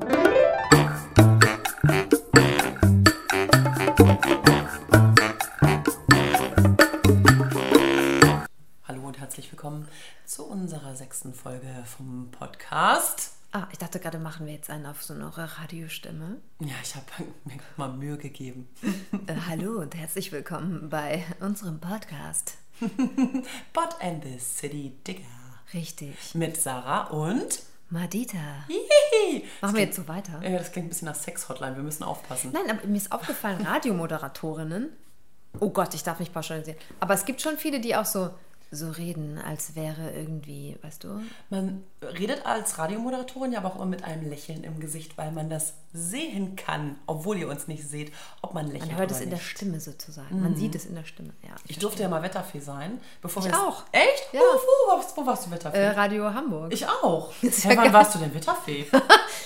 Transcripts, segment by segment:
Hallo und herzlich willkommen zu unserer sechsten Folge vom Podcast. Ah, ich dachte gerade, machen wir jetzt einen auf so eine Radiostimme. Ja, ich habe mir mal Mühe gegeben. Äh, hallo und herzlich willkommen bei unserem Podcast. Bot and the City Digger. Richtig. Mit Sarah und. Madita. Hihi. Machen wir jetzt so weiter? Ja, das klingt ein bisschen nach Sex-Hotline. Wir müssen aufpassen. Nein, aber mir ist aufgefallen, Radiomoderatorinnen. Oh Gott, ich darf nicht pauschalisieren. Aber es gibt schon viele, die auch so, so reden, als wäre irgendwie, weißt du? Man redet als Radiomoderatorin ja aber auch immer mit einem Lächeln im Gesicht, weil man das sehen kann, obwohl ihr uns nicht seht, ob man lächelt. Man hört es in der nicht. Stimme sozusagen. Man sieht es in der Stimme. Ja, Ich durfte ja mal Wetterfee sein. Bevor Ich wir auch. Echt? Ja. Wo, wo, warst- wo warst du Wetterfee? Äh, Radio Hamburg. ich auch. Hey, ja wann geil. warst du denn Wetterfee?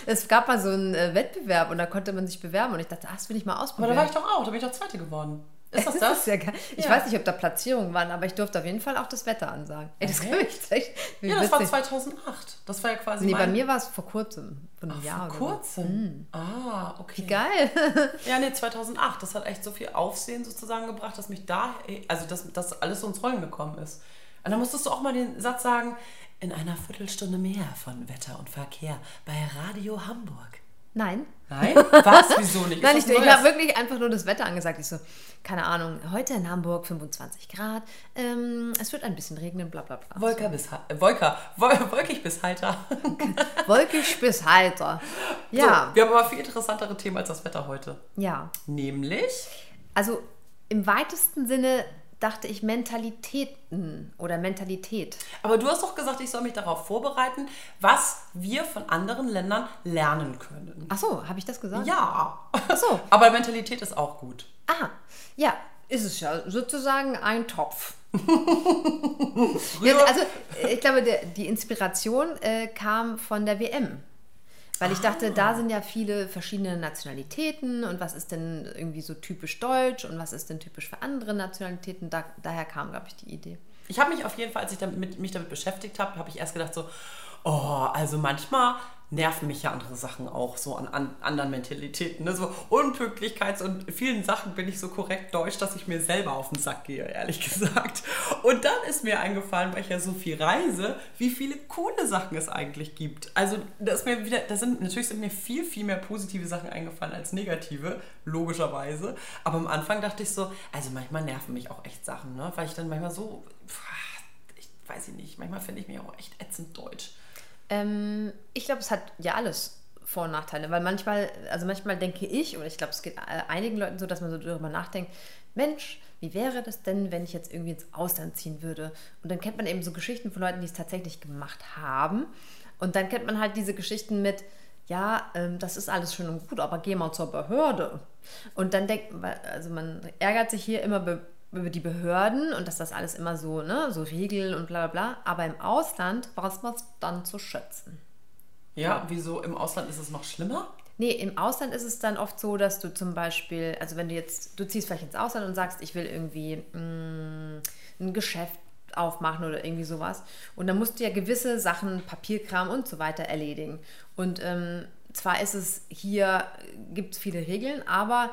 Es gab mal so einen äh, Wettbewerb und da konnte man sich bewerben und ich dachte, ah, das will ich mal Aber ausprobieren. da war ich doch auch. Da bin ich doch Zweite geworden. Ist das Das ist ja. Ich Ja. weiß nicht, ob da Platzierungen waren, aber ich durfte auf jeden Fall auch das Wetter ansagen. Ey, das kann ich echt. Ja, das war witzig. 2008. Das war ja quasi Nee, bei mir war es vor kurzem, vor einem Jahr. Vor kurzem. Ah, okay. Wie geil. Ja, nee, 2008. Das hat echt so viel Aufsehen sozusagen gebracht, dass mich da, also dass das alles so ins Rollen gekommen ist. Und dann musstest du auch mal den Satz sagen, in einer Viertelstunde mehr von Wetter und Verkehr bei Radio Hamburg. Nein. Nein? Was? Wieso nicht? Nein, ich, ich habe wirklich einfach nur das Wetter angesagt. Ich so, keine Ahnung, heute in Hamburg 25 Grad, ähm, es wird ein bisschen regnen, bla bla bla. Wolker bis, äh, Wolker, Wol- wolkig bis heiter. Wolkig bis heiter. Ja, So, wir haben aber viel interessantere Themen als das Wetter heute. ja. Nämlich, Also im weitesten Sinne dachte ich Mentalitäten oder Mentalität. aber du hast doch gesagt, ich soll mich darauf vorbereiten, was wir von anderen Ländern lernen können. Ach so, habe ich das gesagt? Ja. Ach so. Aber Mentalität ist auch gut. Aha, ja, ist es ja sozusagen ein Topf. Ja, also äh, ich glaube, der, die Inspiration äh, kam von der WM. Weil ich dachte, da sind ja viele verschiedene Nationalitäten und was ist denn irgendwie so typisch deutsch und was ist denn typisch für andere Nationalitäten. Da, daher kam, glaube ich, die Idee. Ich habe mich auf jeden Fall, als ich damit, mich damit beschäftigt habe, habe ich erst gedacht so, oh, also manchmal nerven mich ja andere Sachen auch so an, an anderen Mentalitäten. Ne? So Unpünktlichkeits- und vielen Sachen bin ich so korrekt deutsch, dass ich mir selber auf den Sack gehe, ehrlich gesagt. Und dann ist mir eingefallen, weil ich ja so viel reise, wie viele coole Sachen es eigentlich gibt. Also das ist mir wieder, da sind natürlich sind mir viel, viel mehr positive Sachen eingefallen als negative, logischerweise. Aber am Anfang dachte ich so, also manchmal nerven mich auch echt Sachen, ne? weil ich dann manchmal so, ich weiß ich nicht, manchmal finde ich mich auch echt ätzend deutsch. Ähm, ich glaube, es hat ja alles Vor- und Nachteile, weil manchmal, also manchmal denke ich, oder ich glaube, es geht äh, einigen Leuten so, dass man so darüber nachdenkt, Mensch, wie wäre das denn, wenn ich jetzt irgendwie ins Ausland ziehen würde? Und dann kennt man eben so Geschichten von Leuten, die es tatsächlich gemacht haben. Und dann kennt man halt diese Geschichten mit, ja, ähm, das ist alles schön und gut, aber geh mal zur Behörde. Und dann denkt man, also man ärgert sich hier immer be über die Behörden und dass das alles immer so, ne, so Regeln und bla bla bla. Aber im Ausland weiß man es dann zu schätzen. Ja, wieso im Ausland ist es noch schlimmer? Nee, im Ausland ist es dann oft so, dass du zum Beispiel, also wenn du jetzt, du ziehst vielleicht ins Ausland und sagst, ich will irgendwie mh, ein Geschäft aufmachen oder irgendwie sowas. Und dann musst du ja gewisse Sachen, Papierkram und so weiter erledigen. Und ähm, zwar ist es hier, gibt es viele Regeln, aber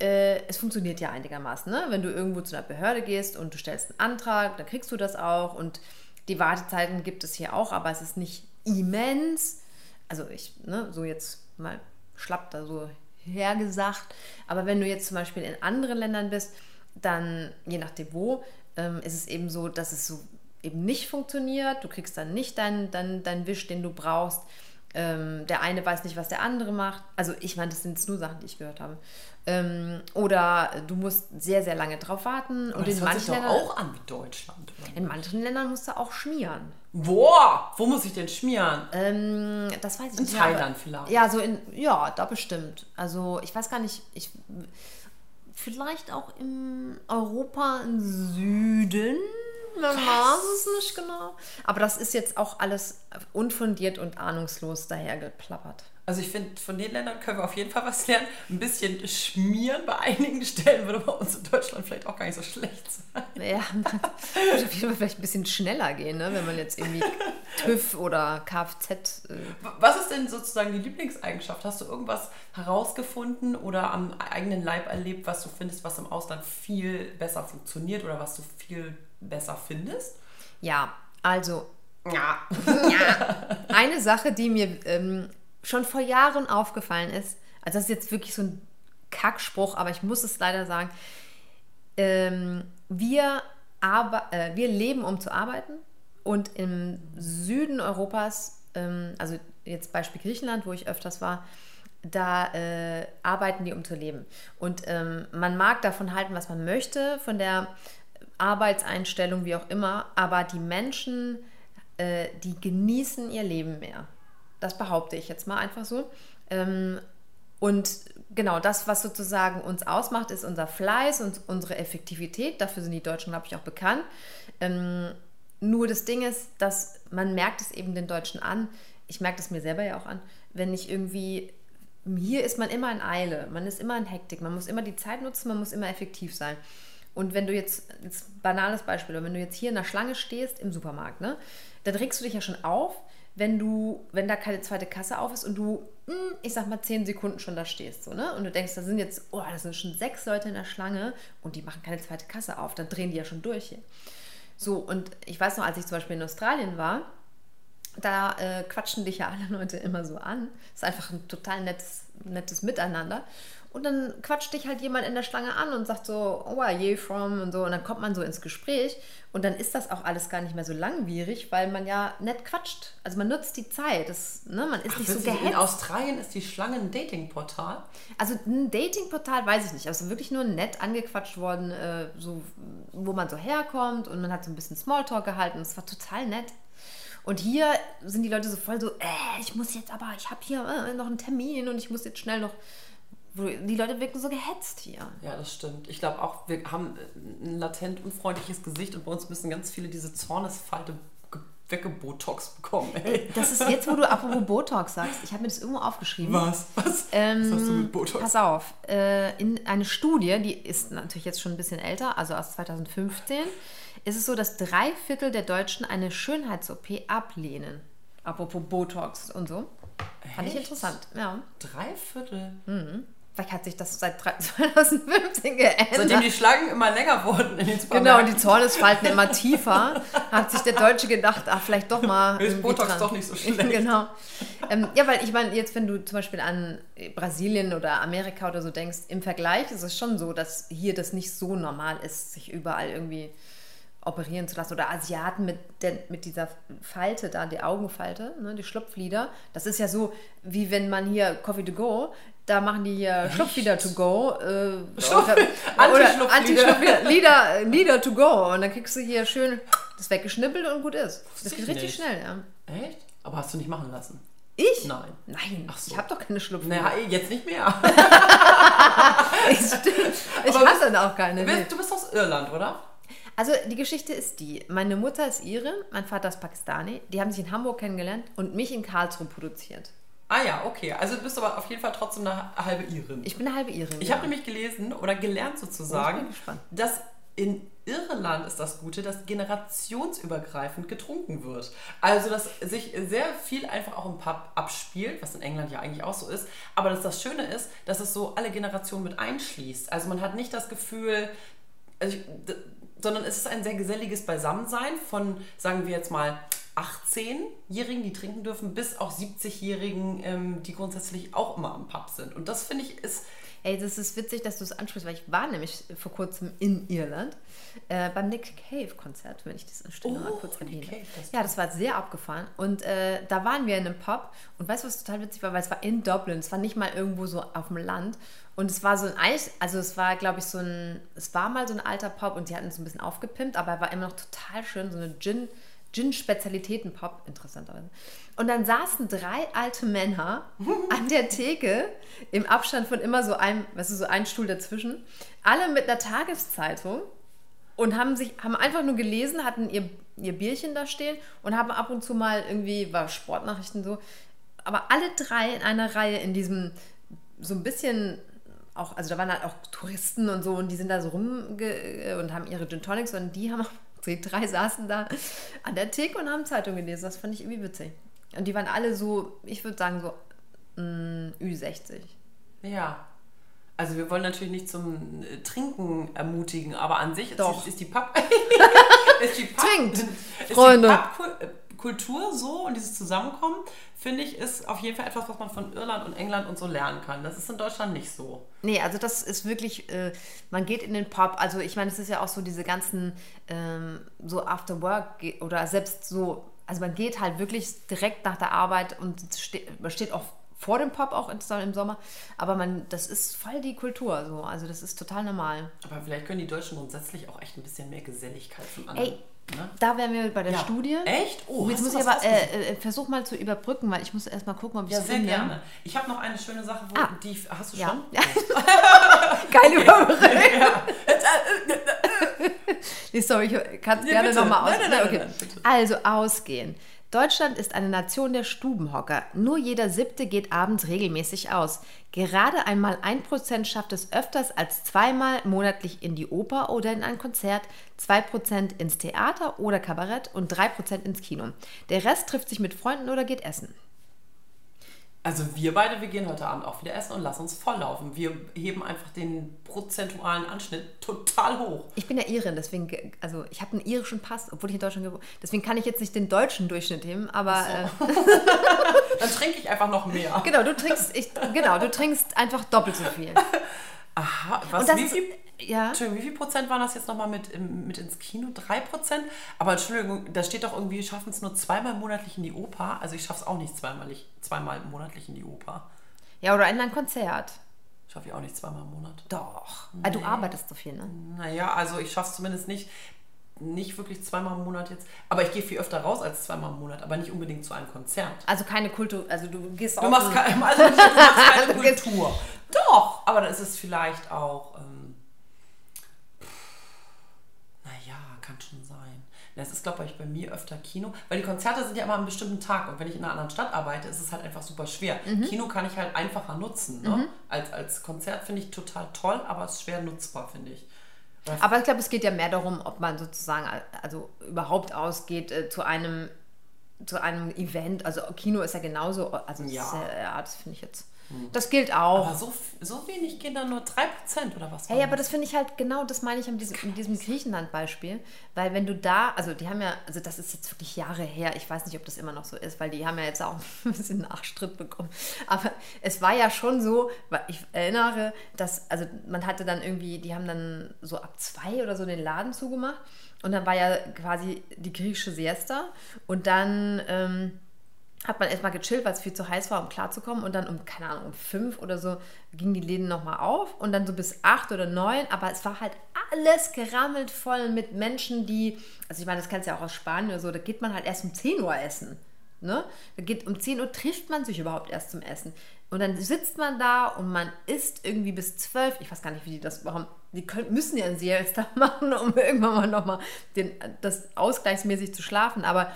äh, es funktioniert ja einigermaßen. Ne? Wenn du irgendwo zu einer Behörde gehst und du stellst einen Antrag, dann kriegst du das auch. Und die Wartezeiten gibt es hier auch, aber es ist nicht immens. Also ich, ne, so jetzt mal schlapp da so hergesagt. Aber wenn du jetzt zum Beispiel in anderen Ländern bist, dann, je nachdem wo, ähm, ist es eben so, dass es so eben nicht funktioniert. Du kriegst dann nicht deinen dein, dein Wisch, den du brauchst. Ähm, der eine weiß nicht, was der andere macht. Also ich meine, das sind jetzt nur Sachen, die ich gehört habe. Ähm, oder du musst sehr, sehr lange drauf warten. Aber und das in hört sich manchen, doch Ländern, auch an wie Deutschland. in manchen Ländern musst du auch schmieren. Boah, wo muss ich denn schmieren? Ähm, das weiß ich In nicht. Thailand aber- vielleicht. Ja, so in, ja, da bestimmt. Also ich weiß gar nicht, ich vielleicht auch im Europa im Süden, Man weiß es nicht genau. Aber das ist jetzt auch alles unfundiert und ahnungslos dahergeplappert. Also ich finde, von den Ländern können wir auf jeden Fall was lernen. Ein bisschen schmieren bei einigen Stellen würde bei uns in Deutschland vielleicht auch gar nicht so schlecht sein. Ja, würde auf jeden Fall vielleicht ein bisschen schneller gehen, ne? wenn man jetzt irgendwie TÜV oder Kfz... Äh was ist denn sozusagen die Lieblingseigenschaft? Hast du irgendwas herausgefunden oder am eigenen Leib erlebt, was du findest, was im Ausland viel besser funktioniert oder was du viel besser findest? Ja, also... Ja. ja. Eine Sache, die mir ähm, schon vor Jahren aufgefallen ist, also das ist jetzt wirklich so ein Kackspruch, aber ich muss es leider sagen, ähm, wir, aber, äh, wir leben, um zu arbeiten und im Süden Europas, ähm, also jetzt Beispiel Griechenland, wo ich öfters war, da äh, arbeiten die, um zu leben. Und ähm, man mag davon halten, was man möchte, von der Arbeitseinstellung, wie auch immer, aber die Menschen, äh, die genießen ihr Leben mehr. Das behaupte ich jetzt mal einfach so. Ähm, und genau das, was sozusagen uns ausmacht, ist unser Fleiß und unsere Effektivität. Dafür sind die Deutschen, glaube ich, auch bekannt. Ähm, nur das Ding ist, dass man merkt es eben den Deutschen an. Ich merke das mir selber ja auch an, wenn ich irgendwie hier ist man immer in Eile, man ist immer in Hektik, man muss immer die Zeit nutzen, man muss immer effektiv sein. Und wenn du jetzt, jetzt banales Beispiel, wenn du jetzt hier in der Schlange stehst im Supermarkt, ne, dann regst du dich ja schon auf, wenn du, wenn da keine zweite Kasse auf ist und du, hm, ich sag mal, zehn Sekunden schon da stehst, so, ne? Und du denkst, da sind jetzt, oh, da sind schon sechs Leute in der Schlange und die machen keine zweite Kasse auf, dann drehen die ja schon durch hier. So, und ich weiß noch, als ich zum Beispiel in Australien war, da äh, quatschen dich ja alle Leute immer so an. Das ist einfach ein total nettes, nettes Miteinander. Und dann quatscht dich halt jemand in der Schlange an und sagt so, oh, where are you from? Und so. Und dann kommt man so ins Gespräch. Und dann ist das auch alles gar nicht mehr so langwierig, weil man ja nett quatscht. Also man nutzt die Zeit. Das, ne, man ist Ach, nicht so gehetzt. In Australien ist die Schlange ein Datingportal? Also ein Datingportal weiß ich nicht. Also wirklich nur nett angequatscht worden, äh, so, wo man so herkommt. Und man hat so ein bisschen Smalltalk gehalten. Es war total nett. Und hier sind die Leute so voll so, äh, ich muss jetzt aber, ich habe hier äh, noch einen Termin und ich muss jetzt schnell noch die Leute wirken so gehetzt hier. Ja, das stimmt. Ich glaube auch, wir haben ein latent unfreundliches Gesicht und bei uns müssen ganz viele diese Zornesfalte weggebotox bekommen. Ey. Das ist jetzt, wo du apropos Botox sagst. Ich habe mir das irgendwo aufgeschrieben. Was? Was, ähm, Was hast du mit Botox? Pass auf. Äh, in eine Studie, die ist natürlich jetzt schon ein bisschen älter, also aus 2015, ist es so, dass drei Viertel der Deutschen eine Schönheits-OP ablehnen. Apropos Botox und so. Echt? Fand ich interessant, ja. Drei Viertel? Mhm. Vielleicht hat sich das seit 2015 geändert. Seitdem die Schlangen immer länger wurden in den Genau, und die Zornesfalten immer tiefer, hat sich der Deutsche gedacht, ach, vielleicht doch mal. Ist Botox dran. doch nicht so schlecht. genau. Ähm, ja, weil ich meine, jetzt, wenn du zum Beispiel an Brasilien oder Amerika oder so denkst, im Vergleich ist es schon so, dass hier das nicht so normal ist, sich überall irgendwie operieren zu lassen. Oder Asiaten mit, der, mit dieser Falte da, die Augenfalte, ne, die Schlupflider. Das ist ja so, wie wenn man hier Coffee to go, da machen die hier Schlupflider to go. Äh, Anti-Schlupflider. Anti Lieder to go. Und dann kriegst du hier schön das weggeschnippelt und gut ist. Das geht richtig nicht. schnell, ja. Echt? Aber hast du nicht machen lassen? Ich? Nein. Nein, Ach so. ich habe doch keine Schlupflider. Naja, jetzt nicht mehr. ich ich hasse dann auch keine. Du bist, du bist aus Irland, oder? Also die Geschichte ist die, meine Mutter ist Irin, mein Vater ist Pakistani, die haben sich in Hamburg kennengelernt und mich in Karlsruhe produziert. Ah ja, okay. Also du bist aber auf jeden Fall trotzdem eine halbe Irin. Ich bin eine halbe Irin. Ich ja. habe nämlich gelesen oder gelernt sozusagen, oh, dass in Irland ist das Gute, dass generationsübergreifend getrunken wird. Also, dass sich sehr viel einfach auch im Pub abspielt, was in England ja eigentlich auch so ist. Aber dass das Schöne ist, dass es so alle Generationen mit einschließt. Also, man hat nicht das Gefühl, also ich, sondern es ist ein sehr geselliges Beisammensein von, sagen wir jetzt mal, 18-Jährigen, die trinken dürfen, bis auch 70-Jährigen, ähm, die grundsätzlich auch immer am Pub sind. Und das finde ich ist Ey, das ist witzig, dass du es ansprichst, weil ich war nämlich vor kurzem in Irland äh, beim Nick Cave Konzert, wenn ich das Stelle oh, mal kurz erwähne. ja, das war sehr abgefahren. Und äh, da waren wir in einem Pub und weißt du, was total witzig war? Weil es war in Dublin, es war nicht mal irgendwo so auf dem Land. Und es war so ein Eis, also es war, glaube ich, so ein, es war mal so ein alter Pub und die hatten es ein bisschen aufgepimpt, aber er war immer noch total schön, so eine Gin- Gin-Spezialitäten-Pub, interessanterweise. Und dann saßen drei alte Männer an der Theke im Abstand von immer so einem, weißt du, so ein Stuhl dazwischen, alle mit einer Tageszeitung und haben sich haben einfach nur gelesen, hatten ihr, ihr Bierchen da stehen und haben ab und zu mal irgendwie, war Sportnachrichten so, aber alle drei in einer Reihe in diesem so ein bisschen auch, also da waren halt auch Touristen und so und die sind da so rum und haben ihre Gin Tonics und die haben, die drei saßen da an der Theke und haben Zeitung gelesen. Das fand ich irgendwie witzig. Und die waren alle so, ich würde sagen so mh, mm, Ü60. Ja. Also wir wollen natürlich nicht zum äh, Trinken ermutigen, aber an sich Doch. Ist, ist die Papp... ist die Papp Trinkt, ist Freunde. Die Papp Kultur so und dieses Zusammenkommen, finde ich, ist auf jeden Fall etwas, was man von Irland und England und so lernen kann. Das ist in Deutschland nicht so. Nee, also das ist wirklich, äh, man geht in den Pub, also ich meine, es ist ja auch so diese ganzen, ähm, so After Work oder selbst so, also man geht halt wirklich direkt nach der Arbeit und steht, man steht auch vor dem Pub auch im Sommer, aber man, das ist voll die Kultur so, also das ist total normal. Aber vielleicht können die Deutschen grundsätzlich auch echt ein bisschen mehr Geselligkeit von anderen. Ey, Ne? Da wären wir bei der ja. Studie. Echt? Oh, jetzt muss ich aber äh, äh, versuch mal zu überbrücken, weil ich muss erst mal gucken, ob ich es ja, finde. sehr gerne. Ich habe noch eine schöne Sache, wo ah. die hast du ja. schon? Ja. Geil Überbrückung. ja. nee, sorry, ich kann es gerne nochmal aus. Nein, nein, nein, okay. Also ausgehen. Deutschland ist eine Nation der Stubenhocker. Nur jeder siebte geht abends regelmäßig aus. Gerade einmal ein Prozent schafft es öfters als zweimal monatlich in die Oper oder in ein Konzert, zwei Prozent ins Theater oder Kabarett und drei Prozent ins Kino. Der Rest trifft sich mit Freunden oder geht essen. Also wir beide, wir gehen heute Abend auch wieder essen und lassen uns volllaufen. Wir heben einfach den prozentualen Anschnitt total hoch. Ich bin ja Irin, deswegen, also ich habe einen irischen Pass, obwohl ich in Deutschland geboren Deswegen kann ich jetzt nicht den deutschen Durchschnitt heben, aber... So. Äh, Dann trinke ich einfach noch mehr. Genau, du trinkst, ich, genau, du trinkst einfach doppelt so viel. Aha, was, wie viel ja. Entschuldigung, wie viel Prozent waren das jetzt nochmal mit, mit ins Kino? Drei Prozent? Aber Entschuldigung, da steht doch irgendwie, wir schaffen es nur zweimal monatlich in die Oper. Also ich schaffe es auch nicht zweimal, zweimal monatlich in die Oper. Ja, oder in ein Konzert. Schaffe ich auch nicht zweimal im Monat. Doch. Nee. Also du arbeitest so viel, ne? Naja, also ich schaffe es zumindest nicht, nicht wirklich zweimal im Monat jetzt. Aber ich gehe viel öfter raus als zweimal im Monat, aber nicht unbedingt zu einem Konzert. Also keine Kultur, also du gehst auch. Du machst, keine, also du machst keine Kultur. Doch, aber dann ist es vielleicht auch. Ähm, Das ist, glaube ich, bei mir öfter Kino, weil die Konzerte sind ja immer an einem bestimmten Tag und wenn ich in einer anderen Stadt arbeite, ist es halt einfach super schwer. Mhm. Kino kann ich halt einfacher nutzen. Ne? Mhm. Als, als Konzert finde ich total toll, aber es ist schwer nutzbar, finde ich. Aber ich glaube, es geht ja mehr darum, ob man sozusagen also überhaupt ausgeht äh, zu einem zu einem Event. Also Kino ist ja genauso, also ja, das, ja, das finde ich jetzt. Das gilt auch. Aber so, so wenig Kinder, nur 3% oder was? Hey, aber das finde ich halt genau, das meine ich in diesem, in diesem Griechenland-Beispiel. Weil wenn du da, also die haben ja, also das ist jetzt wirklich Jahre her, ich weiß nicht, ob das immer noch so ist, weil die haben ja jetzt auch ein bisschen Nachstritt bekommen. Aber es war ja schon so, weil ich erinnere, dass, also man hatte dann irgendwie, die haben dann so ab zwei oder so den Laden zugemacht. Und dann war ja quasi die griechische Siesta. Und dann. Ähm, hat man erstmal gechillt, weil es viel zu heiß war, um klarzukommen. Und dann um, keine Ahnung, um fünf oder so gingen die Läden nochmal auf. Und dann so bis acht oder neun. Aber es war halt alles gerammelt voll mit Menschen, die, also ich meine, das kennst du ja auch aus Spanien oder so, da geht man halt erst um 10 Uhr essen. Ne? Da geht, um 10 Uhr trifft man sich überhaupt erst zum Essen. Und dann sitzt man da und man isst irgendwie bis 12. Ich weiß gar nicht, wie die das machen. Die können, müssen ja einen Siesta machen, um irgendwann mal nochmal das ausgleichsmäßig zu schlafen. Aber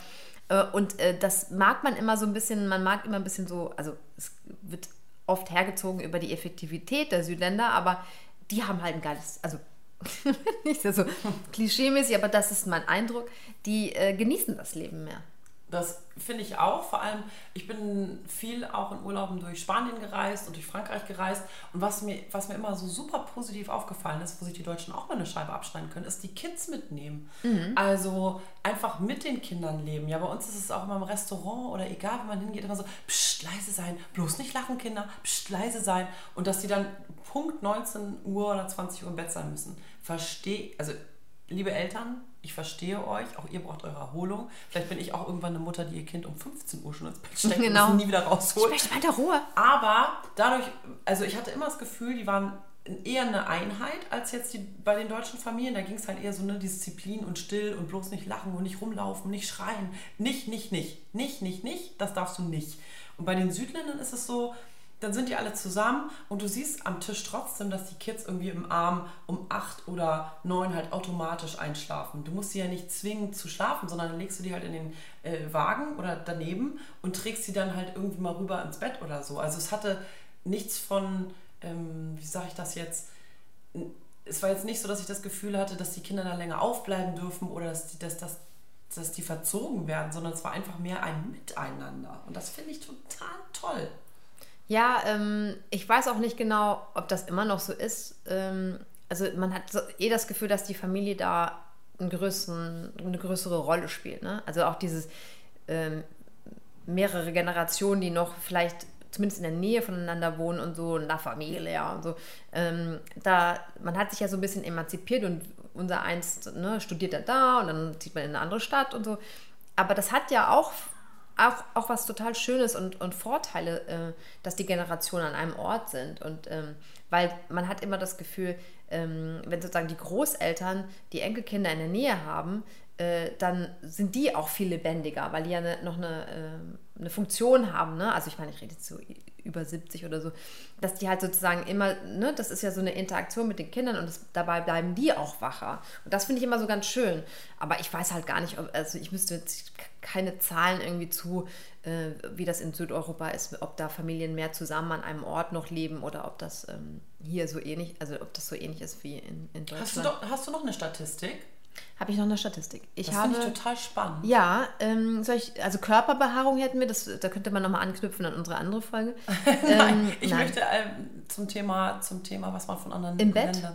und äh, das mag man immer so ein bisschen, man mag immer ein bisschen so, also es wird oft hergezogen über die Effektivität der Südländer, aber die haben halt ein geiles, also nicht so klischeemäßig, aber das ist mein Eindruck, die äh, genießen das Leben mehr. Das finde ich auch. Vor allem, ich bin viel auch in Urlauben durch Spanien gereist und durch Frankreich gereist. Und was mir, was mir immer so super positiv aufgefallen ist, wo sich die Deutschen auch mal eine Scheibe abschneiden können, ist die Kids mitnehmen. Mhm. Also einfach mit den Kindern leben. Ja, bei uns ist es auch immer im Restaurant oder egal, wenn man hingeht, immer so, pst, leise sein, bloß nicht lachen, Kinder, pst, leise sein. Und dass die dann Punkt 19 Uhr oder 20 Uhr im Bett sein müssen. Verstehe, also liebe Eltern, ich verstehe euch, auch ihr braucht eure Erholung. Vielleicht bin ich auch irgendwann eine Mutter, die ihr Kind um 15 Uhr schon ins Bett steckt genau. und nie wieder rausholt. Ich möchte weiter Ruhe. Aber dadurch, also ich hatte immer das Gefühl, die waren eher eine Einheit als jetzt die, bei den deutschen Familien. Da ging es halt eher so eine Disziplin und still und bloß nicht lachen und nicht rumlaufen, nicht schreien. Nicht, nicht, nicht. Nicht, nicht, nicht. Das darfst du nicht. Und bei den Südländern ist es so, dann sind die alle zusammen und du siehst am Tisch trotzdem, dass die Kids irgendwie im Arm um acht oder neun halt automatisch einschlafen. Du musst sie ja nicht zwingen zu schlafen, sondern dann legst du die halt in den äh, Wagen oder daneben und trägst sie dann halt irgendwie mal rüber ins Bett oder so. Also es hatte nichts von, ähm, wie sage ich das jetzt, es war jetzt nicht so, dass ich das Gefühl hatte, dass die Kinder da länger aufbleiben dürfen oder dass die, dass, dass, dass die verzogen werden, sondern es war einfach mehr ein Miteinander. Und das finde ich total toll. Ja, ähm, ich weiß auch nicht genau, ob das immer noch so ist. Ähm, also man hat so eh das Gefühl, dass die Familie da einen größeren, eine größere Rolle spielt. Ne? Also auch dieses ähm, mehrere Generationen, die noch vielleicht zumindest in der Nähe voneinander wohnen und so, La Familia und so. Ähm, da, man hat sich ja so ein bisschen emanzipiert und unser eins ne, studiert er da und dann zieht man in eine andere Stadt und so. Aber das hat ja auch auch, auch was total Schönes und, und Vorteile, äh, dass die Generationen an einem Ort sind. Und ähm, weil man hat immer das Gefühl, ähm, wenn sozusagen die Großeltern die Enkelkinder in der Nähe haben, äh, dann sind die auch viel lebendiger, weil die ja ne, noch eine, äh, eine Funktion haben. Ne? Also ich meine, ich rede jetzt so über 70 oder so, dass die halt sozusagen immer, ne, das ist ja so eine Interaktion mit den Kindern und das, dabei bleiben die auch wacher. Und das finde ich immer so ganz schön. Aber ich weiß halt gar nicht, ob, also ich müsste jetzt keine Zahlen irgendwie zu, äh, wie das in Südeuropa ist, ob da Familien mehr zusammen an einem Ort noch leben oder ob das ähm, hier so ähnlich, also ob das so ähnlich ist wie in, in Deutschland. Hast du, doch, hast du noch eine Statistik? Habe ich noch eine Statistik. Ich das finde ich total spannend. Ja, ähm, ich, also Körperbehaarung hätten wir, das, da könnte man nochmal anknüpfen an unsere andere Folge. nein, ähm, ich nein. möchte ähm, zum, Thema, zum Thema, was man von anderen Im Ländern... Bett?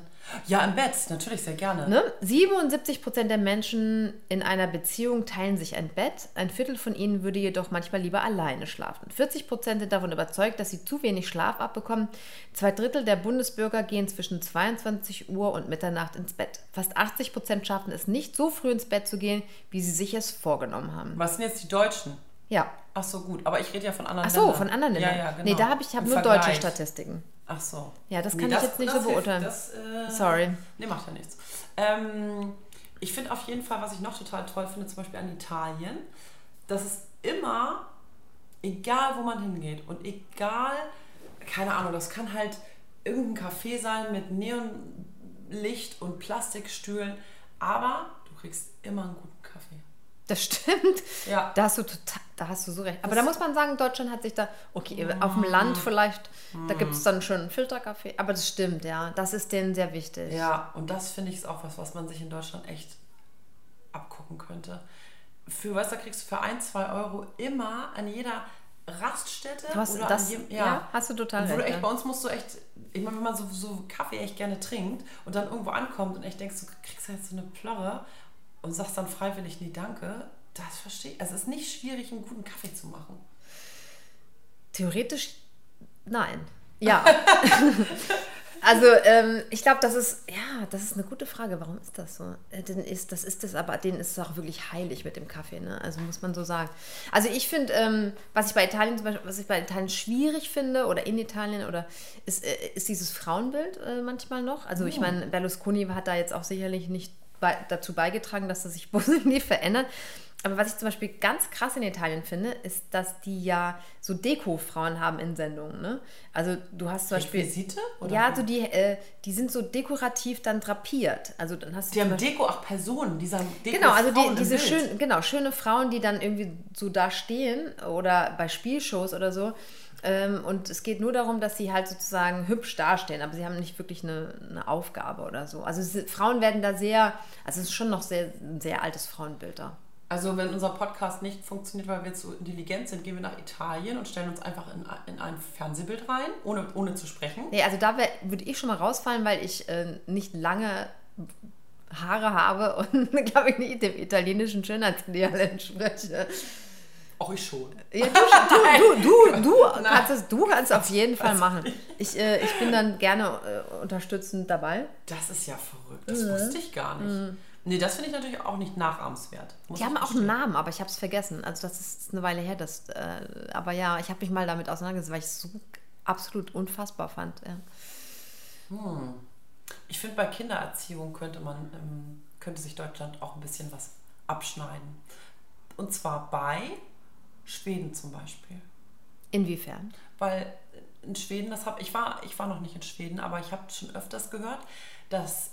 Ja, im Bett, natürlich, sehr gerne. Ne? 77 Prozent der Menschen in einer Beziehung teilen sich ein Bett. Ein Viertel von ihnen würde jedoch manchmal lieber alleine schlafen. 40 Prozent sind davon überzeugt, dass sie zu wenig Schlaf abbekommen. Zwei Drittel der Bundesbürger gehen zwischen 22 Uhr und Mitternacht ins Bett. Fast 80 Prozent schaffen es nicht, so früh ins Bett zu gehen, wie sie sich es vorgenommen haben. Was sind jetzt die Deutschen? Ja. Ach so, gut. Aber ich rede ja von anderen Ach so, Ländern. von anderen Ländern. Ja, ja, genau. Nee, da habe ich hab nur Vergleich. deutsche Statistiken. Ach so. Ja, das Nee, kann ich jetzt nicht so beurteilen. Das, äh, Sorry. Nee, macht ja nichts. Ähm, ich finde auf jeden Fall, was ich noch total toll finde, zum Beispiel an Italien, dass es immer, egal wo man hingeht und egal, keine Ahnung, das kann halt irgendein Café sein mit Neonlicht und Plastikstühlen, aber du kriegst immer einen guten Kaffee. Das stimmt. Ja. Da hast du total, da hast du so recht. Aber Das- da muss man sagen, Deutschland hat sich da, okay, auf dem Land vielleicht, da gibt es dann schon einen Filterkaffee. Aber das stimmt, ja. Das ist denen sehr wichtig. Ja, und das finde ich ist auch was, was man sich in Deutschland echt abgucken könnte. Für, du, da kriegst du für ein, zwei Euro immer an jeder Raststätte Du hast oder das, jedem, ja. hast du total wo du recht. echt, Ja. bei uns musst du echt, ich meine, wenn man so, so Kaffee echt gerne trinkt und dann irgendwo ankommt und echt denkst, du kriegst ja jetzt so eine Plörre und sagst dann freiwillig, nee, danke, das verstehe ich. Also es ist nicht schwierig, einen guten Kaffee zu machen. Theoretisch, nein. Ja. Also, ähm, ich glaube, das ist, ja, das ist eine gute Frage. Warum ist das so? Äh, denn ist, das ist das, aber denen ist es auch wirklich heilig mit dem Kaffee, ne? Also muss man so sagen. Also ich finde, ähm, was ich bei Italien zum Beispiel, was ich bei Italien schwierig finde oder in Italien oder ist, äh, ist dieses Frauenbild äh, manchmal noch. Also ich meine, Berlusconi hat da jetzt auch sicherlich nicht bei, dazu beigetragen, dass das sich positiv verändert. Aber was ich zum Beispiel ganz krass in Italien finde, ist, dass die ja so Deko-Frauen haben in Sendungen. Ne? Also du hast zum Beispiel. Requisite? Oder Ja, so die, äh, die sind so dekorativ dann drapiert. Also dann hast du Die haben Beispiel- Deko, auch Personen, dieser Deko Genau, also die, diese Bild. schön, genau, schöne Frauen, die dann irgendwie so da stehen oder bei Spielshows oder so. Ähm, und es geht nur darum, dass sie halt sozusagen hübsch dastehen, aber sie haben nicht wirklich eine, eine Aufgabe oder so. Also es Frauen werden da sehr, also es ist schon noch sehr, ein sehr altes Frauenbild da. Also wenn unser Podcast nicht funktioniert, weil wir so intelligent sind, gehen wir nach Italien und stellen uns einfach in, in ein Fernsehbild rein, ohne, ohne zu sprechen. Nee, also da würde ich schon mal rausfallen, weil ich äh, nicht lange Haare habe und, glaube ich, nicht dem italienischen Schönheitsideal entspreche. Auch ich schon. Ja, du, du, du, du, kannst es, du kannst auf jeden Fall machen. Ich, äh, ich bin dann gerne äh, unterstützend dabei. Das ist ja verrückt. Das wusste ich gar nicht. Nee, das finde ich natürlich auch nicht nachahmenswert. Muss Die haben auch einen. Namen, aber ich habe es vergessen. Also das ist eine Weile her. Das, äh, aber ja, ich habe mich mal damit auseinandergesetzt, weil ich es so absolut unfassbar fand. Ja. Ich finde, bei Kindererziehung könnte man, ähm, könnte sich Deutschland auch ein bisschen was abschneiden. Und zwar bei Schweden zum Beispiel. Inwiefern? Weil in Schweden, das habe ich war, ich war noch nicht in Schweden, aber ich habe schon öfters gehört, dass,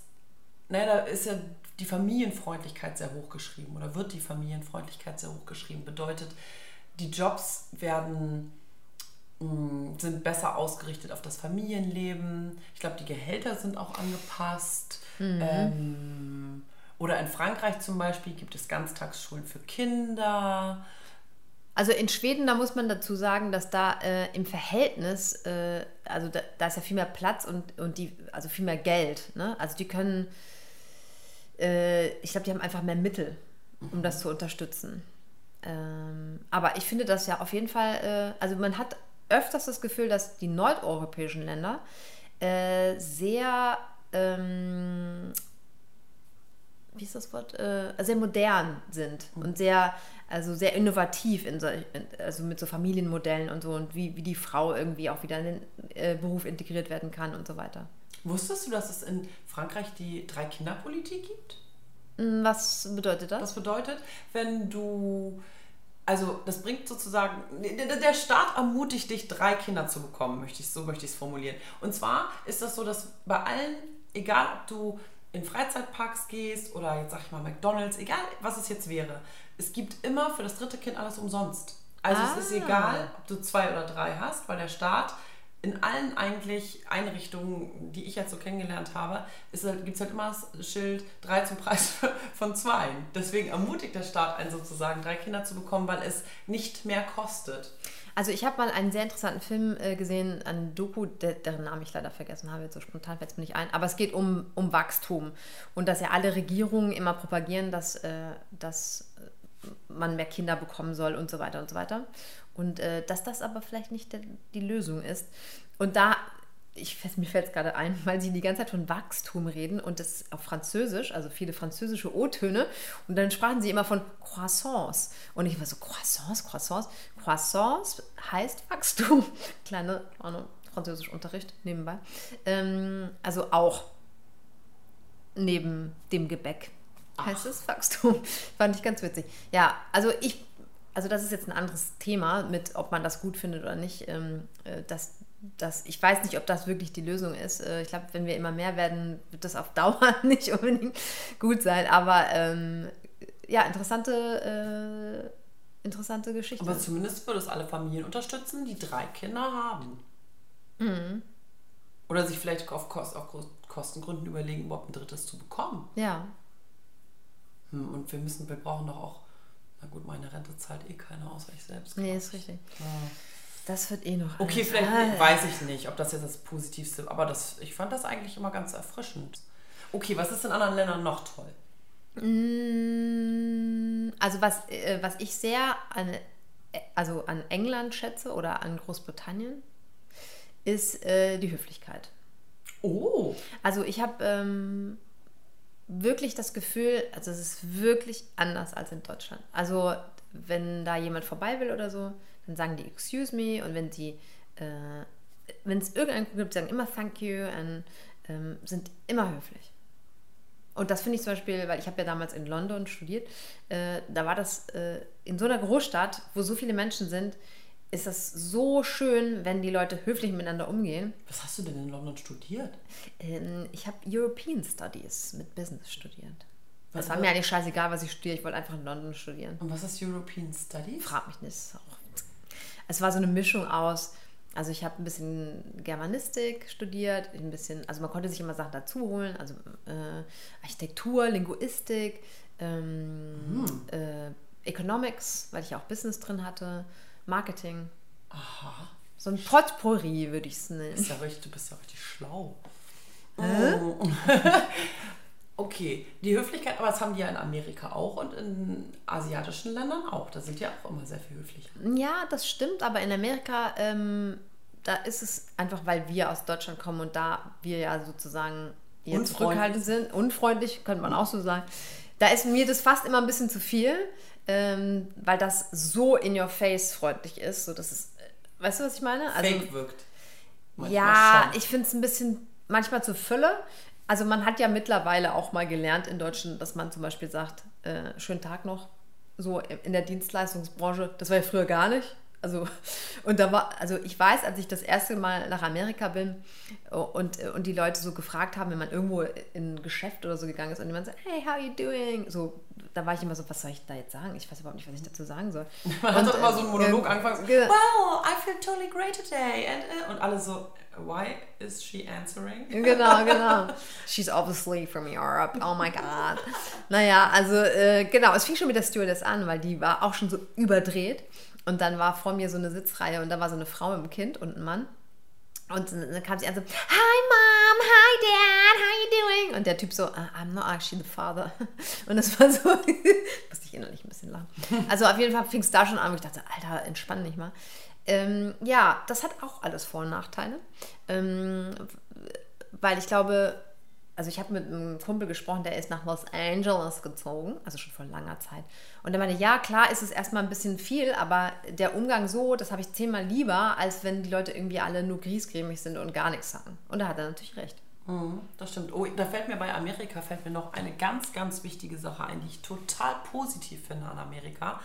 naja, da ist ja die Familienfreundlichkeit sehr hoch geschrieben oder wird die Familienfreundlichkeit sehr hoch geschrieben. Bedeutet, die Jobs werden mh, sind besser ausgerichtet auf das Familienleben. Ich glaube, die Gehälter sind auch angepasst. Mhm. Ähm, oder in Frankreich zum Beispiel gibt es Ganztagsschulen für Kinder. Also in Schweden, da muss man dazu sagen, dass da äh, im Verhältnis, äh, also da, da, ist ja viel mehr Platz und, und die, also viel mehr Geld. Ne? Also die können, äh, ich glaube, die haben einfach mehr Mittel, um das zu unterstützen. Ähm, aber ich finde das ja auf jeden Fall, äh, also man hat öfters das Gefühl, dass die nordeuropäischen Länder äh, sehr ähm, wie ist das Wort, äh, sehr modern sind und sehr, also sehr innovativ, in so, also mit so Familienmodellen und so und wie, wie die Frau irgendwie auch wieder in den äh, Beruf integriert werden kann und so weiter. Wusstest du, dass es in Frankreich die Drei-Kinder-Politik gibt? Hm, was bedeutet das? Das bedeutet, wenn du, also das bringt sozusagen, der Staat ermutigt dich, drei Kinder zu bekommen, möchte ich, so möchte ich es formulieren. Und zwar ist das so, dass bei allen, egal ob du in Freizeitparks gehst oder jetzt sag ich mal McDonalds, egal was es jetzt wäre, es gibt immer für das dritte Kind alles umsonst. Also ah. es ist ah. egal, ob du zwei oder drei hast, weil der Staat in allen eigentlich Einrichtungen, die ich jetzt so kennengelernt habe, halt, gibt es halt immer das Schild 3 zum Preis von 2. Deswegen ermutigt der Staat einen sozusagen, drei Kinder zu bekommen, weil es nicht mehr kostet. Also ich habe mal einen sehr interessanten Film äh, gesehen, ein Doku, der, deren Namen ich leider vergessen habe, jetzt so spontan fällt es mir nicht ein, aber es geht um, um Wachstum und dass ja alle Regierungen immer propagieren, dass, äh, dass man mehr Kinder bekommen soll und so weiter und so weiter. Und äh, dass das aber vielleicht nicht der, die Lösung ist. Und da ich, mir fällt es gerade ein, weil sie die ganze Zeit von Wachstum reden und das auf Französisch, also viele französische O-Töne. Und dann sprachen sie immer von Croissance. Und ich war so, Croissance, Croissance. Croissance heißt Wachstum. Kleine, kleine Französischunterricht nebenbei. Ähm, also auch neben dem Gebäck heißt Ach. es Wachstum. Fand ich ganz witzig. Ja, also ich also das ist jetzt ein anderes Thema mit, ob man das gut findet oder nicht. Ähm, äh, das das, ich weiß nicht, ob das wirklich die Lösung ist. Äh, ich glaube, wenn wir immer mehr werden, wird das auf Dauer nicht unbedingt gut sein. Aber ähm, ja, interessante, äh, interessante Geschichte. Aber zumindest würde es alle Familien unterstützen, die drei Kinder haben. Mhm. Oder sich vielleicht auf, Kost, auf Kostengründen überlegen, überhaupt ein drittes zu bekommen. Ja. Hm, und wir müssen, wir brauchen doch auch, na gut, meine Rente zahlt eh keiner, außer ich selbst. Nee, ist richtig. Ja. Das wird eh noch. Okay, vielleicht ah. weiß ich nicht, ob das jetzt das Positivste, aber das, ich fand das eigentlich immer ganz erfrischend. Okay, was ist in anderen Ländern noch toll? Mm, also was, äh, was ich sehr an, also an England schätze oder an Großbritannien, ist äh, die Höflichkeit. Oh. Also ich habe ähm, wirklich das Gefühl, also es ist wirklich anders als in Deutschland. Also wenn da jemand vorbei will oder so, dann sagen die Excuse me und wenn sie, äh, wenn es irgendeinen gibt, sagen immer Thank you und ähm, sind immer höflich. Und das finde ich zum Beispiel, weil ich habe ja damals in London studiert, äh, da war das äh, in so einer Großstadt, wo so viele Menschen sind, ist das so schön, wenn die Leute höflich miteinander umgehen. Was hast du denn in London studiert? Ähm, ich habe European Studies mit Business studiert. Das war mir eigentlich scheißegal, was ich studiere. Ich wollte einfach in London studieren. Und was ist European Studies? Frag mich nicht. Es war so eine Mischung aus, also ich habe ein bisschen Germanistik studiert, ein bisschen, also man konnte sich immer Sachen dazu holen, also äh, Architektur, Linguistik, ähm, hm. äh, Economics, weil ich auch Business drin hatte, Marketing. Aha. So ein Potpourri würde ich es nennen. Ist ja richtig, du bist ja richtig schlau. Oh. Okay, die Höflichkeit, aber das haben die ja in Amerika auch und in asiatischen Ländern auch. Da sind die auch immer sehr viel höflicher. Ja, das stimmt, aber in Amerika, ähm, da ist es einfach, weil wir aus Deutschland kommen und da wir ja sozusagen eher zurückhaltend sind, unfreundlich, könnte man auch so sagen. Da ist mir das fast immer ein bisschen zu viel, ähm, weil das so in your face freundlich ist, so dass es, weißt du, was ich meine? Also, Fake wirkt. Manchmal ja, schon. ich finde es ein bisschen manchmal zur Fülle. Also man hat ja mittlerweile auch mal gelernt in Deutschland, dass man zum Beispiel sagt, äh, schönen Tag noch, so in der Dienstleistungsbranche. Das war ja früher gar nicht. Also, und da war, also ich weiß, als ich das erste Mal nach Amerika bin und, und die Leute so gefragt haben, wenn man irgendwo in ein Geschäft oder so gegangen ist und jemand so, hey, how you doing? So, da war ich immer so, was soll ich da jetzt sagen? Ich weiß überhaupt nicht, was ich dazu sagen soll. Man und, hat doch immer so einen Monolog äh, angefangen. ge- Wow, I feel totally great today. And, äh, und alle so, why is she answering? Genau, genau. She's obviously from Europe. Oh my God. Naja, also äh, genau, es fing schon mit der Stewardess an, weil die war auch schon so überdreht. Und dann war vor mir so eine Sitzreihe und da war so eine Frau mit einem Kind und ein Mann. Und dann kam sie an so, Hi Mom, hi Dad, how you doing? Und der Typ so, "Uh, I'm not actually the father. Und das war so, musste ich innerlich ein bisschen lachen. Also auf jeden Fall fing es da schon an, wo ich dachte, Alter, entspann dich mal. Ähm, ja, das hat auch alles Vor- und Nachteile. Ähm, weil ich glaube, also ich habe mit einem Kumpel gesprochen, der ist nach Los Angeles gezogen, also schon vor langer Zeit. Und der meinte, ja, klar ist es erstmal ein bisschen viel, aber der Umgang so, das habe ich zehnmal lieber, als wenn die Leute irgendwie alle nur griesgrämig sind und gar nichts sagen. Und da hat er natürlich recht. Mhm, das stimmt. Oh, da fällt mir bei Amerika fällt mir noch eine ganz, ganz wichtige Sache ein, die ich total positiv finde an Amerika.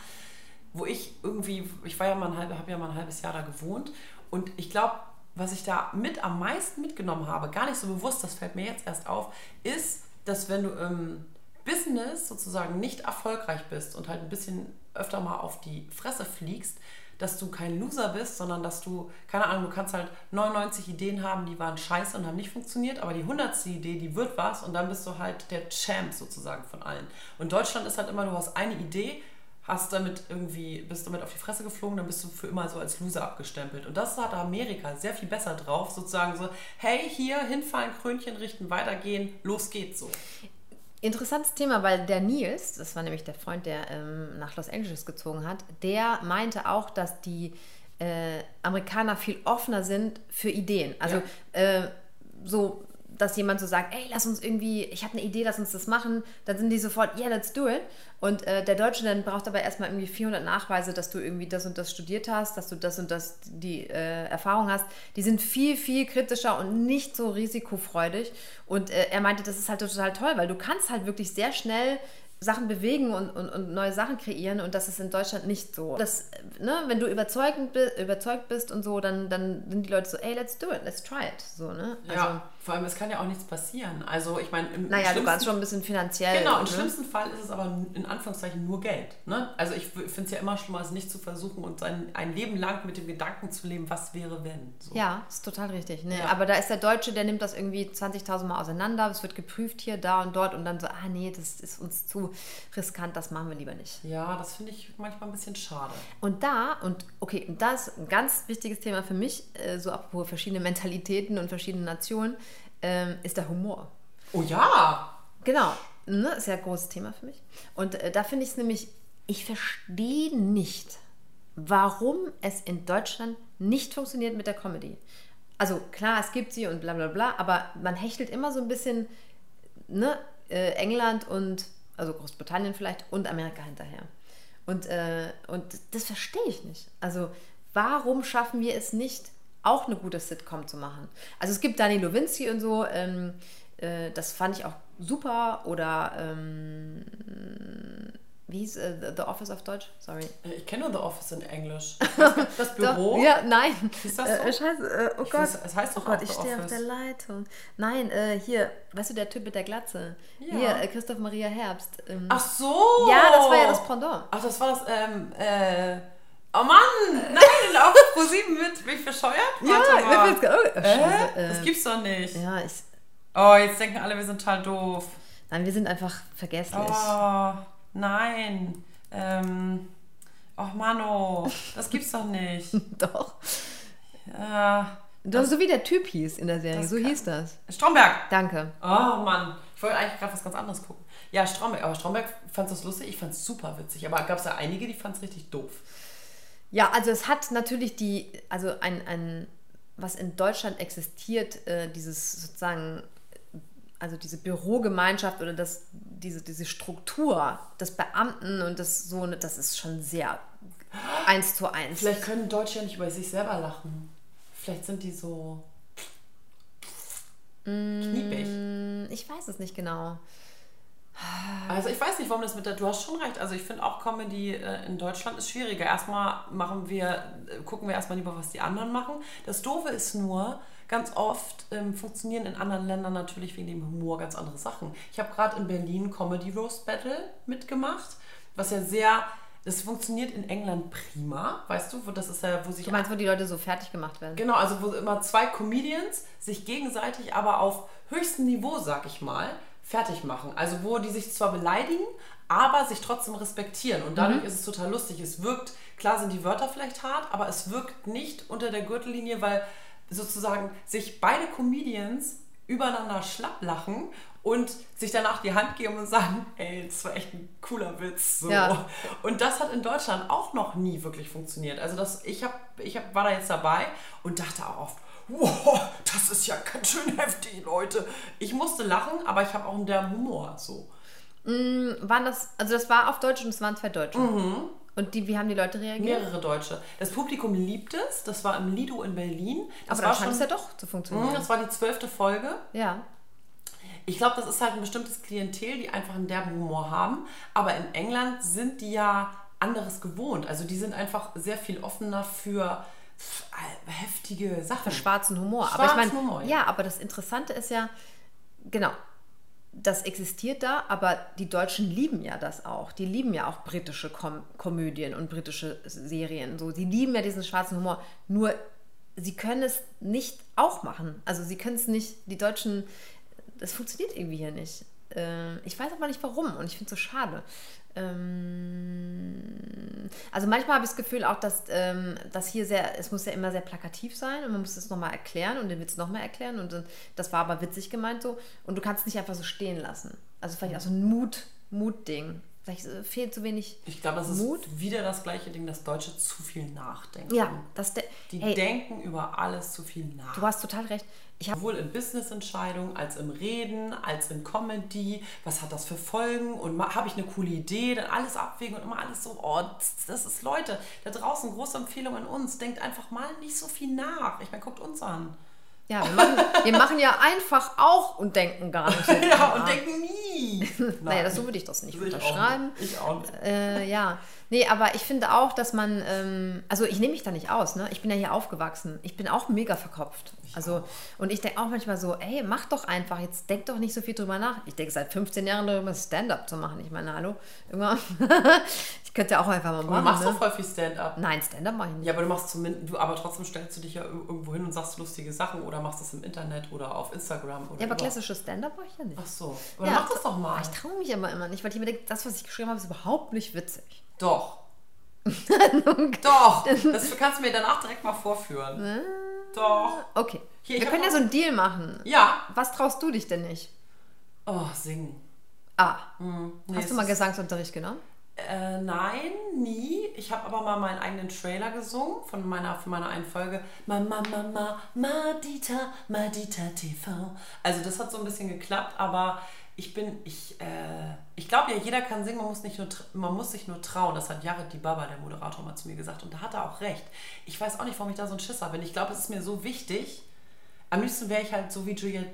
Wo ich irgendwie, ich war ja mal ein halb, habe ja mal ein halbes Jahr da gewohnt und ich glaube, was ich da mit am meisten mitgenommen habe, gar nicht so bewusst, das fällt mir jetzt erst auf, ist, dass wenn du im Business sozusagen nicht erfolgreich bist und halt ein bisschen öfter mal auf die Fresse fliegst, dass du kein Loser bist, sondern dass du, keine Ahnung, du kannst halt 99 Ideen haben, die waren scheiße und haben nicht funktioniert, aber die 100. Idee, die wird was und dann bist du halt der Champ sozusagen von allen. Und Deutschland ist halt immer, du hast eine Idee, hast damit irgendwie, bist damit auf die Fresse geflogen, dann bist du für immer so als Loser abgestempelt. Und das hat Amerika sehr viel besser drauf, sozusagen so, hey, hier hinfallen, Krönchen richten, weitergehen, los geht's so. Interessantes Thema, weil der Nils, das war nämlich der Freund, der ähm, nach Los Angeles gezogen hat, der meinte auch, dass die äh, Amerikaner viel offener sind für Ideen. Also äh, so, dass jemand so sagt, ey, lass uns irgendwie, ich habe eine Idee, lass uns das machen, dann sind die sofort, yeah, let's do it. Und äh, der Deutsche dann braucht aber erstmal irgendwie 400 Nachweise, dass du irgendwie das und das studiert hast, dass du das und das die äh, Erfahrung hast. Die sind viel, viel kritischer und nicht so risikofreudig. Und äh, er meinte, das ist halt total toll, weil du kannst halt wirklich sehr schnell Sachen bewegen und, und, und neue Sachen kreieren und das ist in Deutschland nicht so. Das, ne, wenn du überzeugend, bi- überzeugt bist und so, dann, dann sind die Leute so, ey, let's do it, let's try it. So, ne? Ja, vor allem, es kann ja auch nichts passieren. Also, ich meine, im Naja, du schlimmsten- kannst schon ein bisschen finanziell. Genau, im ne? schlimmsten Fall ist es aber in Anführungszeichen nur Geld. Ne? Also ich finde es ja immer schlimmer, es nicht zu versuchen und sein, ein Leben lang mit dem Gedanken zu leben, was wäre, wenn. So. Ja, ist total richtig. Ne? Ja. Aber da ist der Deutsche, der nimmt das irgendwie 20.000 Mal auseinander, es wird geprüft hier, da und dort und dann so, ah nee, das ist uns zu riskant, das machen wir lieber nicht. Ja, das finde ich manchmal ein bisschen schade. Und da, und okay, und das ist ein ganz wichtiges Thema für mich, äh, so apropos verschiedene Mentalitäten und verschiedene Nationen, ähm, ist der Humor. Oh ja! Genau, ne, ist ja ein großes Thema für mich. Und äh, da finde ich es nämlich, ich verstehe nicht, warum es in Deutschland nicht funktioniert mit der Comedy. Also klar, es gibt sie und bla bla bla, aber man hechtelt immer so ein bisschen ne, äh, England und, also Großbritannien vielleicht und Amerika hinterher. Und, äh, und das verstehe ich nicht. Also warum schaffen wir es nicht, auch eine gute Sitcom zu machen? Also es gibt Dani Lewinsky und so, ähm, äh, das fand ich auch super. Oder ähm, wie hieß äh, The Office auf Deutsch? Sorry. Äh, Ich kenne nur The Office in Englisch. Das, das Büro? Doch, ja, nein. Ist das Äh, so? scheiße, äh, oh Gott. weiß, es heißt doch oh Gott, ich stehe auf der Leitung. Nein, äh, hier, weißt du, der Typ mit der Glatze. Ja. Hier, äh, Christoph Maria Herbst. Ähm, Ach so! Ja, das war ja das Pendant. Ach, das war das, ähm, äh, oh Mann! Nein, auf ProSieben wird, bin ich bescheuert? Ja, Warte mal. mir fällt's ge- oh, Äh? Scheiße, äh, Das gibt's doch nicht. Ja, ich. Oh, jetzt denken alle, wir sind total doof. Nein, wir sind einfach vergesslich. Oh, nein. Ähm, oh, Mano, das gibt's doch nicht. Doch. Äh, Doch, so wie der Typ hieß in der Serie. das So hieß das. Stromberg. Danke. Oh Mann, ich wollte eigentlich gerade was ganz anderes gucken. Ja, Stromberg, aber Stromberg fand das lustig, ich fand es super witzig. Aber gab es da einige, die fanden es richtig doof. Ja, also es hat natürlich die, also ein, ein was in Deutschland existiert, äh, dieses sozusagen, also diese Bürogemeinschaft oder das, diese, diese Struktur des Beamten und das so, das ist schon sehr eins zu eins. Vielleicht können Deutsche ja nicht über sich selber lachen. Vielleicht sind die so kniepig. Hm, Ich weiß es nicht genau. Also ich weiß nicht, warum das mit der. Du hast schon recht. Also ich finde auch Comedy äh, in Deutschland ist schwieriger. Erstmal machen wir, äh, gucken wir erstmal lieber, was die anderen machen. Das Doofe ist nur, ganz oft ähm, funktionieren in anderen Ländern natürlich wegen dem Humor ganz andere Sachen. Ich habe gerade in Berlin Comedy Roast Battle mitgemacht, was ja sehr. Das funktioniert in England prima, weißt du? Wo das ist ja, wo sich Du meinst, wo die Leute so fertig gemacht werden? Genau, also wo immer zwei Comedians sich gegenseitig aber auf höchstem Niveau, sag ich mal, fertig machen. Also wo die sich zwar beleidigen, aber sich trotzdem respektieren. Und dadurch ist es total lustig. Es wirkt, klar sind die Wörter vielleicht hart, aber es wirkt nicht unter der Gürtellinie, weil sozusagen sich beide Comedians übereinander schlapp lachen und sich danach die Hand geben und sagen, ey, das war echt ein cooler Witz. So. Ja. Und das hat in Deutschland auch noch nie wirklich funktioniert. Also das, ich, hab, ich hab, war da jetzt dabei und dachte auch oft, wow, das ist ja ganz schön heftig, Leute. Ich musste lachen, aber ich habe auch einen derben Humor. So. Waren das, also das war auf Deutsch und es waren zwei Deutsche. Mhm. Und die, wie haben die Leute reagiert? Mehrere Deutsche. Das Publikum liebt es. Das war im Lido in Berlin. Das Aber war scheint es ja doch zu Mhm, funktionieren. das war die zwölfte Folge. Ja. Ich glaube, das ist halt ein bestimmtes Klientel, die einfach einen derben Humor haben. Aber in England sind die ja anderes gewohnt. Also die sind einfach sehr viel offener für heftige Sachen. schwarzen Humor. aber ich Schwarzen meine, Humor, ja. ja, aber das Interessante ist ja, genau, das existiert da, aber die Deutschen lieben ja das auch. Die lieben ja auch britische Kom Komödien und britische Serien. So, sie lieben ja diesen schwarzen Humor. Nur sie können es nicht auch machen. Also sie können es nicht, die Deutschen, das funktioniert irgendwie hier nicht. Äh, ich weiß aber nicht warum und ich finde es so schade. Ähm, also manchmal habe ich das Gefühl auch, dass ähm, das hier sehr, es muss ja immer sehr plakativ sein und man muss es nochmal erklären und den Witz nochmal erklären und dann- das war aber witzig gemeint so und du kannst es nicht einfach so stehen lassen. Also vielleicht auch so ein Mut, Mut-Ding. Vielleicht äh, fehlt zu wenig Ich glaube, das ist Mut. wieder das gleiche Ding, dass Deutsche zu viel nachdenken. Ja, das de Die hey, denken über alles zu viel nach. du hast total recht. Ich habe Sowohl in Business-Entscheidungen als im Reden, als in Comedy. Was hat das für Folgen? Und habe ich eine coole Idee? Dann alles abwägen und immer alles so, oh, das, ist Leute. Da draußen große Empfehlung an uns. Denkt einfach mal nicht so viel nach. Ich meine, guckt uns an. ja, wir machen, wir machen ja einfach auch und denken gar nicht. so Ja, und denken nie. Naja, das, so würde ich das nicht Ich auch unterschreiben. nicht. Ich auch nicht. Äh, ja, nee, aber ich finde auch, dass man, ähm, also ich nehme mich da nicht aus, ne? Ich bin ja hier aufgewachsen. Ich bin auch mega verkopft. Also, und ich denke auch manchmal so, ey, mach doch einfach, jetzt denk doch nicht so viel drüber nach. Ich denke seit 15 Jahren darüber, Stand-up zu machen. Ich meine, hallo, irgendwann, ich könnte ja auch einfach mal Aber du machen. machst Ne? doch voll viel Stand-up. Nein, Stand-up mache ich nicht. Ja, aber du machst zumindest, du, aber trotzdem stellst du dich ja ir- irgendwo hin und sagst lustige Sachen oder machst das im Internet oder auf Instagram oder Ja, aber klassisches Stand-up mache ich ja nicht. Ach so. Aber ja, mach das doch mal. Ich traue mich aber immer nicht, weil ich mir denke, das, was ich geschrieben habe, ist überhaupt nicht witzig. Doch. Doch. Das kannst du mir danach direkt mal vorführen. Doch. Okay. Hier, Wir können ja so einen Deal machen. Ja. Was traust du dich denn nicht? Oh, singen. Ah, Hm, nee, hast du mal Gesangsunterricht genommen? Äh, nein, nie. Ich habe aber mal meinen eigenen Trailer gesungen von meiner, von meiner einen Folge. Mama, Mama, Madita, Madita TV. Also das hat so ein bisschen geklappt, aber ich bin, ich, äh, ich glaube ja, jeder kann singen, man muss, nicht nur, man muss sich nur trauen. Das hat Jared Baba, der Moderator, mal zu mir gesagt und da hat er auch recht. Ich weiß auch nicht, warum ich da so ein Schisser bin. Ich glaube, es ist mir so wichtig. Am liebsten wäre ich halt so wie Juliette,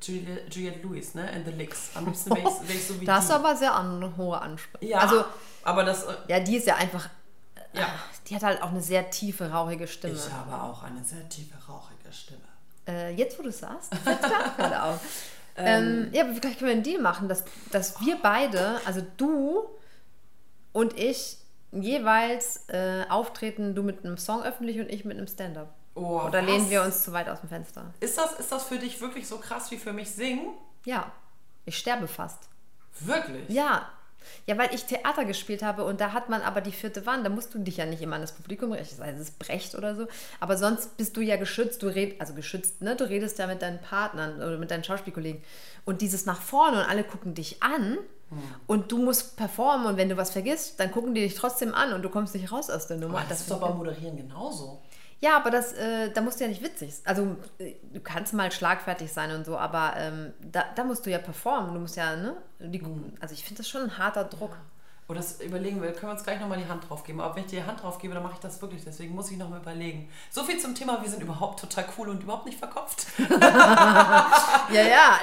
Juliette, Juliette Lewis, ne, in The Licks. Am liebsten wäre ich, wär ich so wie Da hast die. du aber sehr an, hohe Ansprüche. Ja, Also, aber das, äh, ja, die ist ja einfach. ja. Die hat halt auch eine sehr tiefe, rauchige Stimme. Ich habe auch eine sehr tiefe, rauchige Stimme. Äh, jetzt, wo du es sagst, fällt mir gerade auf. Ähm, ja, aber vielleicht können wir einen Deal machen, dass, dass wir beide, also du und ich, jeweils äh, auftreten, du mit einem Song öffentlich und ich mit einem Stand-up. Oh, Oder was? lehnen wir uns zu weit aus dem Fenster? Ist das, ist das für dich wirklich so krass wie für mich singen? Ja, ich sterbe fast. Wirklich? Ja. Ja, weil ich Theater gespielt habe und da hat man aber die vierte Wand, da musst du dich ja nicht immer an das Publikum richten, sei es Brecht oder so, aber sonst bist du ja geschützt, du redest, also geschützt, ne, du redest ja mit deinen Partnern oder mit deinen Schauspielkollegen. Und dieses nach vorne und alle gucken dich an und du musst performen und wenn du was vergisst, dann gucken die dich trotzdem an und du kommst nicht raus aus der Nummer. Aber das ist doch beim Moderieren genauso. Ja, aber das, äh, da musst du ja nicht witzig sein. Also äh, du kannst mal schlagfertig sein und so, aber ähm, da, da musst du ja performen. Du musst ja, ne? Die, Also ich finde das schon ein harter Druck. Oh, das überlegen wir, können wir uns gleich nochmal die Hand drauf geben. Aber wenn ich die Hand drauf gebe, dann mache ich das wirklich. Deswegen muss ich nochmal überlegen. So viel zum Thema, wir sind überhaupt total cool und überhaupt nicht verkopft. ja, ja,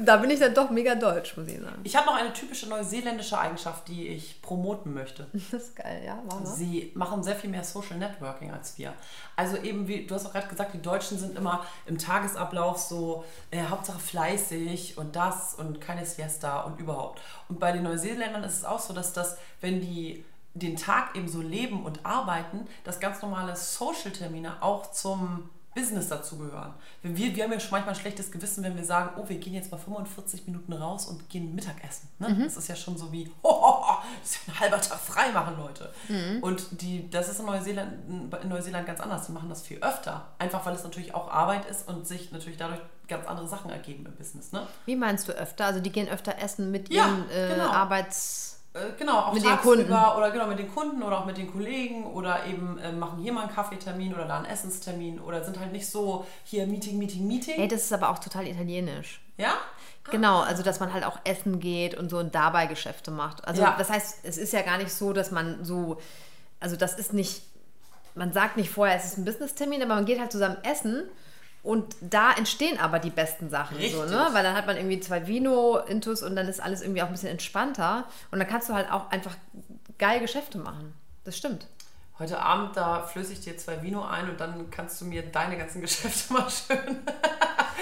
da bin ich dann doch mega deutsch, muss ich sagen. Ich habe noch eine typische neuseeländische Eigenschaft, die ich promoten möchte. Das ist geil, ja. Warum? Sie machen sehr viel mehr Social Networking als wir. Also eben, wie du hast auch gerade gesagt, die Deutschen sind immer im Tagesablauf so, äh, Hauptsache fleißig und das und keine Siesta und überhaupt. Und bei den Neuseeländern ist es auch so, dass das, wenn die den Tag eben so leben und arbeiten, dass ganz normale Social-Termine auch zum Business dazugehören. Wir, wir haben ja schon manchmal ein schlechtes Gewissen, wenn wir sagen, oh, wir gehen jetzt mal 45 Minuten raus und gehen Mittagessen. Ne? Mhm. Das ist ja schon so wie, oh, oh, oh, das ist ja halber Tag frei machen, Leute. Mhm. Und die, das ist in Neuseeland, in Neuseeland ganz anders. Die machen das viel öfter. Einfach weil es natürlich auch Arbeit ist und sich natürlich dadurch ganz andere Sachen ergeben im Business. Ne? Wie meinst du öfter? Also die gehen öfter essen mit ja, ihren äh, genau. Arbeits äh, genau, auch mit den Kunden. oder genau mit den Kunden oder auch mit den Kollegen oder eben äh, machen hier mal einen Kaffeetermin oder da einen Essenstermin oder sind halt nicht so hier Meeting, Meeting, Meeting. Hey, das ist aber auch total italienisch. Ja? Genau, also dass man halt auch essen geht und so und dabei Geschäfte macht. Also ja. das heißt, es ist ja gar nicht so, dass man so, also das ist nicht, man sagt nicht vorher, es ist ein Business-Termin, aber man geht halt zusammen essen und da entstehen aber die besten Sachen. So, ne? Weil dann hat man irgendwie zwei Vino-Intus und dann ist alles irgendwie auch ein bisschen entspannter. Und dann kannst du halt auch einfach geil Geschäfte machen. Das stimmt. Heute Abend, da flöße ich dir zwei Vino ein und dann kannst du mir deine ganzen Geschäfte mal schön.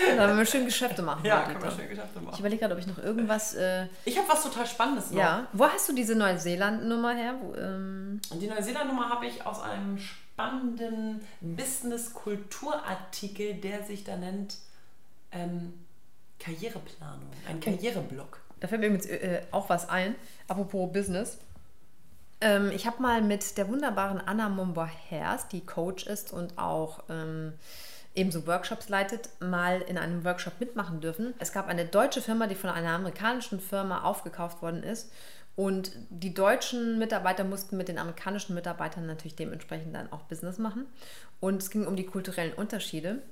Dann werden wir schön Geschäfte machen. Ja, können wir schön Geschäfte machen. Ich überlege gerade, ob ich noch irgendwas. Äh, ich habe was total Spannendes noch. Ja. Wo hast du diese Neuseeland-Nummer her? Wo, ähm die Neuseeland-Nummer habe ich aus einem spannenden Business-Kulturartikel, der sich da nennt ähm, Karriereplanung, ein Karriereblock. Da fällt mir jetzt äh, auch was ein, apropos Business. Ähm, ich habe mal mit der wunderbaren Anna Mombo-Hers, die Coach ist und auch ähm, ebenso Workshops leitet, mal in einem Workshop mitmachen dürfen. Es gab eine deutsche Firma, die von einer amerikanischen Firma aufgekauft worden ist und die deutschen Mitarbeiter mussten mit den amerikanischen Mitarbeitern natürlich dementsprechend dann auch Business machen. Und es ging um die kulturellen Unterschiede.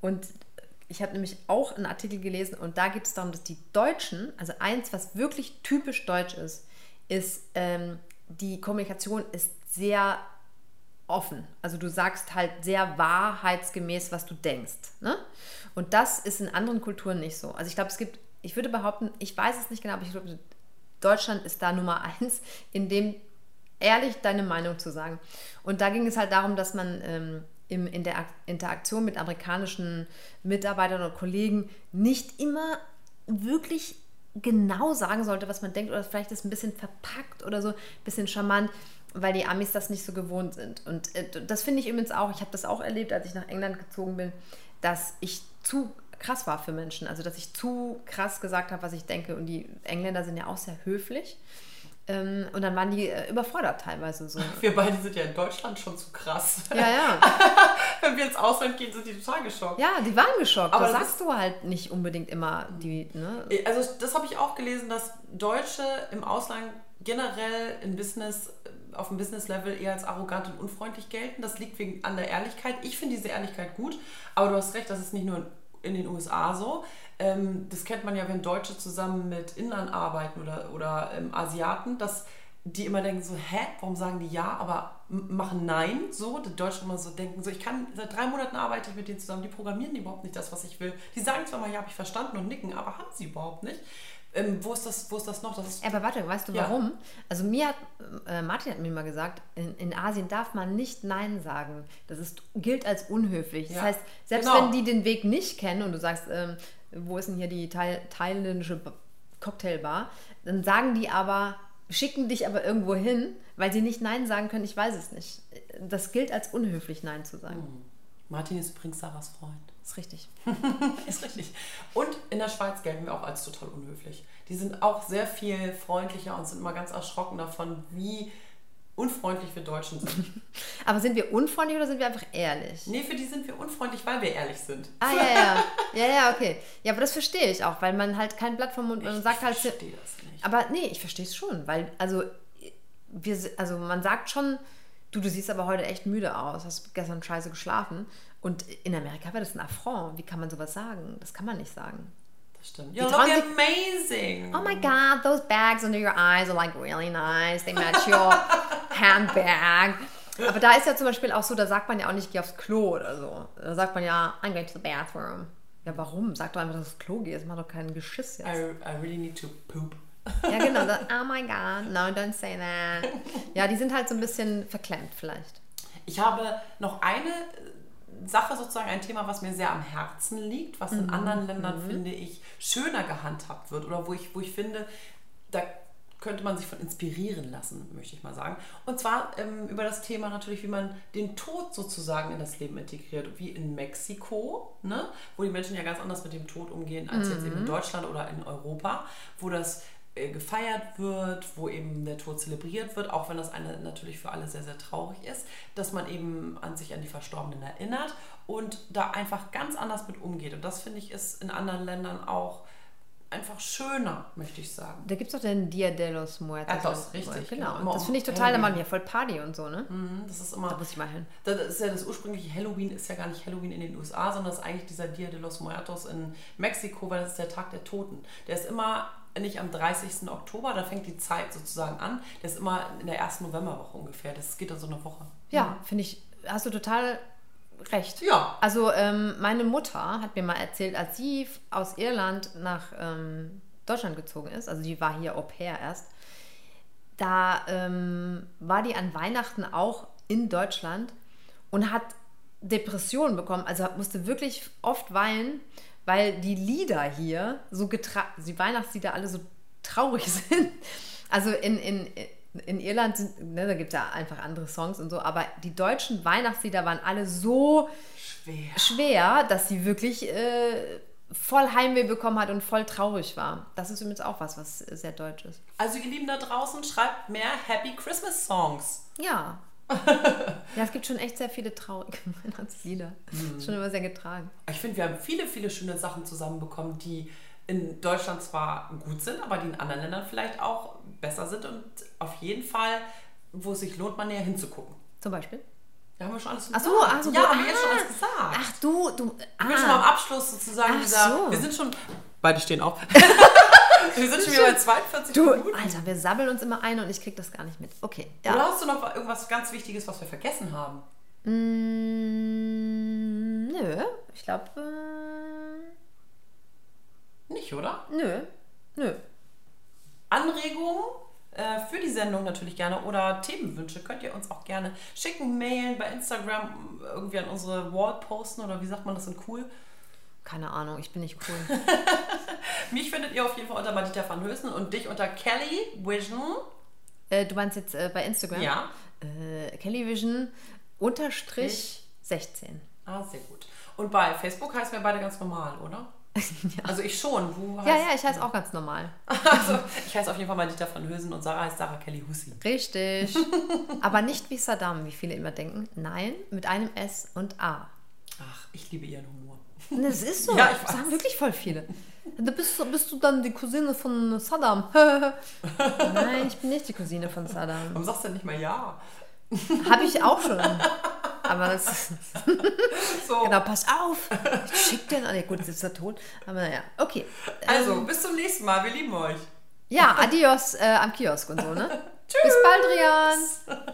Und ich habe nämlich auch einen Artikel gelesen und da geht es darum, dass die Deutschen, also eins, was wirklich typisch deutsch ist, ist, ähm, die Kommunikation ist sehr offen. Also du sagst halt sehr wahrheitsgemäß, was du denkst. Ne? Und das ist in anderen Kulturen nicht so. Also ich glaube, es gibt, ich würde behaupten, ich weiß es nicht genau, aber ich glaube, Deutschland ist da Nummer eins, in dem ehrlich deine Meinung zu sagen. Und da ging es halt darum, dass man ähm, im, in der Interaktion mit amerikanischen Mitarbeitern oder Kollegen nicht immer wirklich genau sagen sollte, was man denkt, oder vielleicht ist ein bisschen verpackt oder so, ein bisschen charmant, weil die Amis das nicht so gewohnt sind. Und äh, das finde ich übrigens auch, ich habe das auch erlebt, als ich nach England gezogen bin, dass ich zu krass war für Menschen. Also, dass ich zu krass gesagt habe, was ich denke. Und die Engländer sind ja auch sehr höflich. Ähm, und dann waren die äh, überfordert teilweise so. Wir beide sind ja in Deutschland schon zu krass. Ja, ja. Wenn wir ins Ausland gehen, sind die total geschockt. Ja, die waren geschockt. Aber das sagst du halt nicht unbedingt immer. Die, ne? Also das habe ich auch gelesen, dass Deutsche im Ausland generell in Business auf dem Business-Level eher als arrogant und unfreundlich gelten. Das liegt wegen an der Ehrlichkeit. Ich finde diese Ehrlichkeit gut, aber du hast recht, das ist nicht nur in den USA so. Ähm, das kennt man ja, wenn Deutsche zusammen mit Inland arbeiten oder, oder ähm, Asiaten, dass die immer denken so, hä, warum sagen die ja, aber machen nein, so, die Deutschen immer so denken, so, ich kann, seit drei Monaten arbeite ich mit denen zusammen, die programmieren überhaupt nicht das, was ich will. Die sagen zwar mal, ja, habe ich verstanden und nicken, aber haben sie überhaupt nicht. Ähm, wo, ist das, wo ist das noch? Das ist aber warte, weißt du ja. warum? Also mir hat, äh, Martin hat mir mal gesagt, in, in, Asien darf man nicht Nein sagen. Das ist, gilt als unhöflich. Das ja. heißt, selbst genau. wenn die den Weg nicht kennen und du sagst, ähm, wo ist denn hier die Thail thailändische Cocktailbar, dann sagen die aber, schicken dich aber irgendwo hin, weil sie nicht Nein sagen können, ich weiß es nicht. Das gilt als unhöflich, Nein zu sagen. Mhm. Martin ist übrigens Sarahs Freund. Ist richtig. ist richtig. Und in der Schweiz gelten wir auch als total unhöflich. Die sind auch sehr viel freundlicher und sind immer ganz erschrocken davon, wie unfreundlich wir Deutschen sind. Aber sind wir unfreundlich oder sind wir einfach ehrlich? Nee, für die sind wir unfreundlich, weil wir ehrlich sind. Ah, ja, ja. Ja, ja, okay. Ja, aber das verstehe ich auch, weil man halt kein Blatt vom Mund man sagt halt. Ich verstehe das nicht. Aber nee, ich verstehe es schon, weil, also, wir, also man sagt schon, du, du siehst aber heute echt müde aus, hast gestern scheiße geschlafen. Und in Amerika wäre das ein Affront. Wie kann man sowas sagen? Das kann man nicht sagen. Das stimmt. You look amazing. Oh my god, those bags under your eyes are like really nice. They match your handbag. Aber da ist ja zum Beispiel auch so, da sagt man ja auch nicht, geh aufs Klo oder so. Da sagt man ja, I'm going to the bathroom. Ja, warum? Sag doch einfach, dass du aufs Klo gehst. Mach doch keinen Geschiss jetzt. I, I really need to poop. Ja, genau. Da, oh my god, no, don't say that. Ja, die sind halt so ein bisschen verklemmt vielleicht. Ich habe noch eine äh, Sache, sozusagen ein Thema, was mir sehr am Herzen liegt, was in anderen Ländern, finde ich, schöner gehandhabt wird oder wo ich, wo ich finde, da könnte man sich von inspirieren lassen, möchte ich mal sagen. Und zwar ähm, über das Thema natürlich, wie man den Tod sozusagen in das Leben integriert, wie in Mexiko, ne? wo die Menschen ja ganz anders mit dem Tod umgehen als jetzt eben in Deutschland oder in Europa, wo das gefeiert wird, wo eben der Tod zelebriert wird, auch wenn das eine natürlich für alle sehr, sehr traurig ist, dass man eben an sich an die Verstorbenen erinnert und da einfach ganz anders mit umgeht. Und das finde ich ist in anderen Ländern auch einfach schöner, möchte ich sagen. Da gibt es doch den Dia de los Muertos. Muertos, richtig, Genau. genau. Das finde ich total, da machen wir voll Party und so, ne? Mhm, Das ist immer. Da muss ich mal hin. Das ist ja das ursprüngliche Halloween, ist ja gar nicht Halloween in den USA, sondern das ist eigentlich dieser Dia de los Muertos in Mexiko, weil das ist der Tag der Toten. Der ist immer nicht am 30. Oktober, da fängt die Zeit sozusagen an. Der ist immer in der ersten Novemberwoche ungefähr. Das geht dann so eine Woche. Ja, finde ich, hast du total recht. Ja. Also ähm, meine Mutter hat mir mal erzählt, als sie aus Irland nach ähm, Deutschland gezogen ist, also die war hier Au pair erst, da ähm, war die an Weihnachten auch in Deutschland und hat Depressionen bekommen, also musste wirklich oft weinen, weil die Lieder hier so getra die Weihnachtslieder alle so traurig sind. Also in, in, in Irland, sind, ne, da gibt es ja einfach andere Songs und so, aber die deutschen Weihnachtslieder waren alle so Schwer. schwer, dass sie wirklich äh, voll Heimweh bekommen hat und voll traurig war. Das ist übrigens auch was, was sehr deutsch ist. Also ihr Lieben da draußen, schreibt mehr Happy Christmas Songs. Ja. ja, es gibt schon echt sehr viele traurige Weihnachtslieder. Ist Schon immer sehr getragen. Ich finde, wir haben viele, viele schöne Sachen zusammenbekommen, die in Deutschland zwar gut sind, aber die in anderen Ländern vielleicht auch besser sind und auf jeden Fall, wo es sich lohnt, mal näher hinzugucken. Zum Beispiel. Da haben wir schon alles Ach so, gesagt. ach so, ja, du- haben wir jetzt schon ah. alles gesagt. Ach du, du. wir sind schon am Ah, Abschluss sozusagen Ach dieser. so. Wir sind schon. Beide stehen auf. wir sind schon wieder bei 42 du, Minuten. Alter, wir sabbeln uns immer ein und ich krieg das gar nicht mit. Okay. Oder Ja. hast du noch irgendwas ganz Wichtiges, was wir vergessen haben? Mm, nö, ich glaube. Äh, Nicht, oder? nö. Nö. Anregungen äh, für die Sendung natürlich gerne oder Themenwünsche könnt ihr uns auch gerne schicken, mailen, bei Instagram irgendwie an unsere Wall posten oder wie sagt man das in cool. Keine Ahnung, ich bin nicht cool. Mich findet ihr auf jeden Fall unter Madita van Hösen und dich unter Kelly Vision. äh, du meinst jetzt äh, bei Instagram? Ja. Äh, Kellyvision unterstrich 16. Ah, sehr gut. Und bei Facebook heißen wir beide ganz normal, oder? Also ich schon. Du Ja, heißt, ja, ich heiße auch ganz normal. Also, ich heiße auf jeden Fall Madita van Hösen und Sarah heißt Sarah Kelly Hussi. Richtig. Aber nicht wie Saddam, wie viele immer denken. Nein, mit einem S und A. Ach, ich liebe ihren Humor. Das ist so. Ja, ich sagen wirklich voll viele. Da bist, du- bist du dann die Cousine von Saddam? Nein, ich bin nicht die Cousine von Saddam. Warum sagst du denn nicht mal ja? Habe ich auch schon. Aber das ist, So, genau, pass auf. Ich schick den an. Gut, jetzt ist er tot. Aber naja, okay. also Ähm, bis zum nächsten Mal. Wir lieben euch. ja, adios äh, am Kiosk und so, ne? Bis bald, Rian.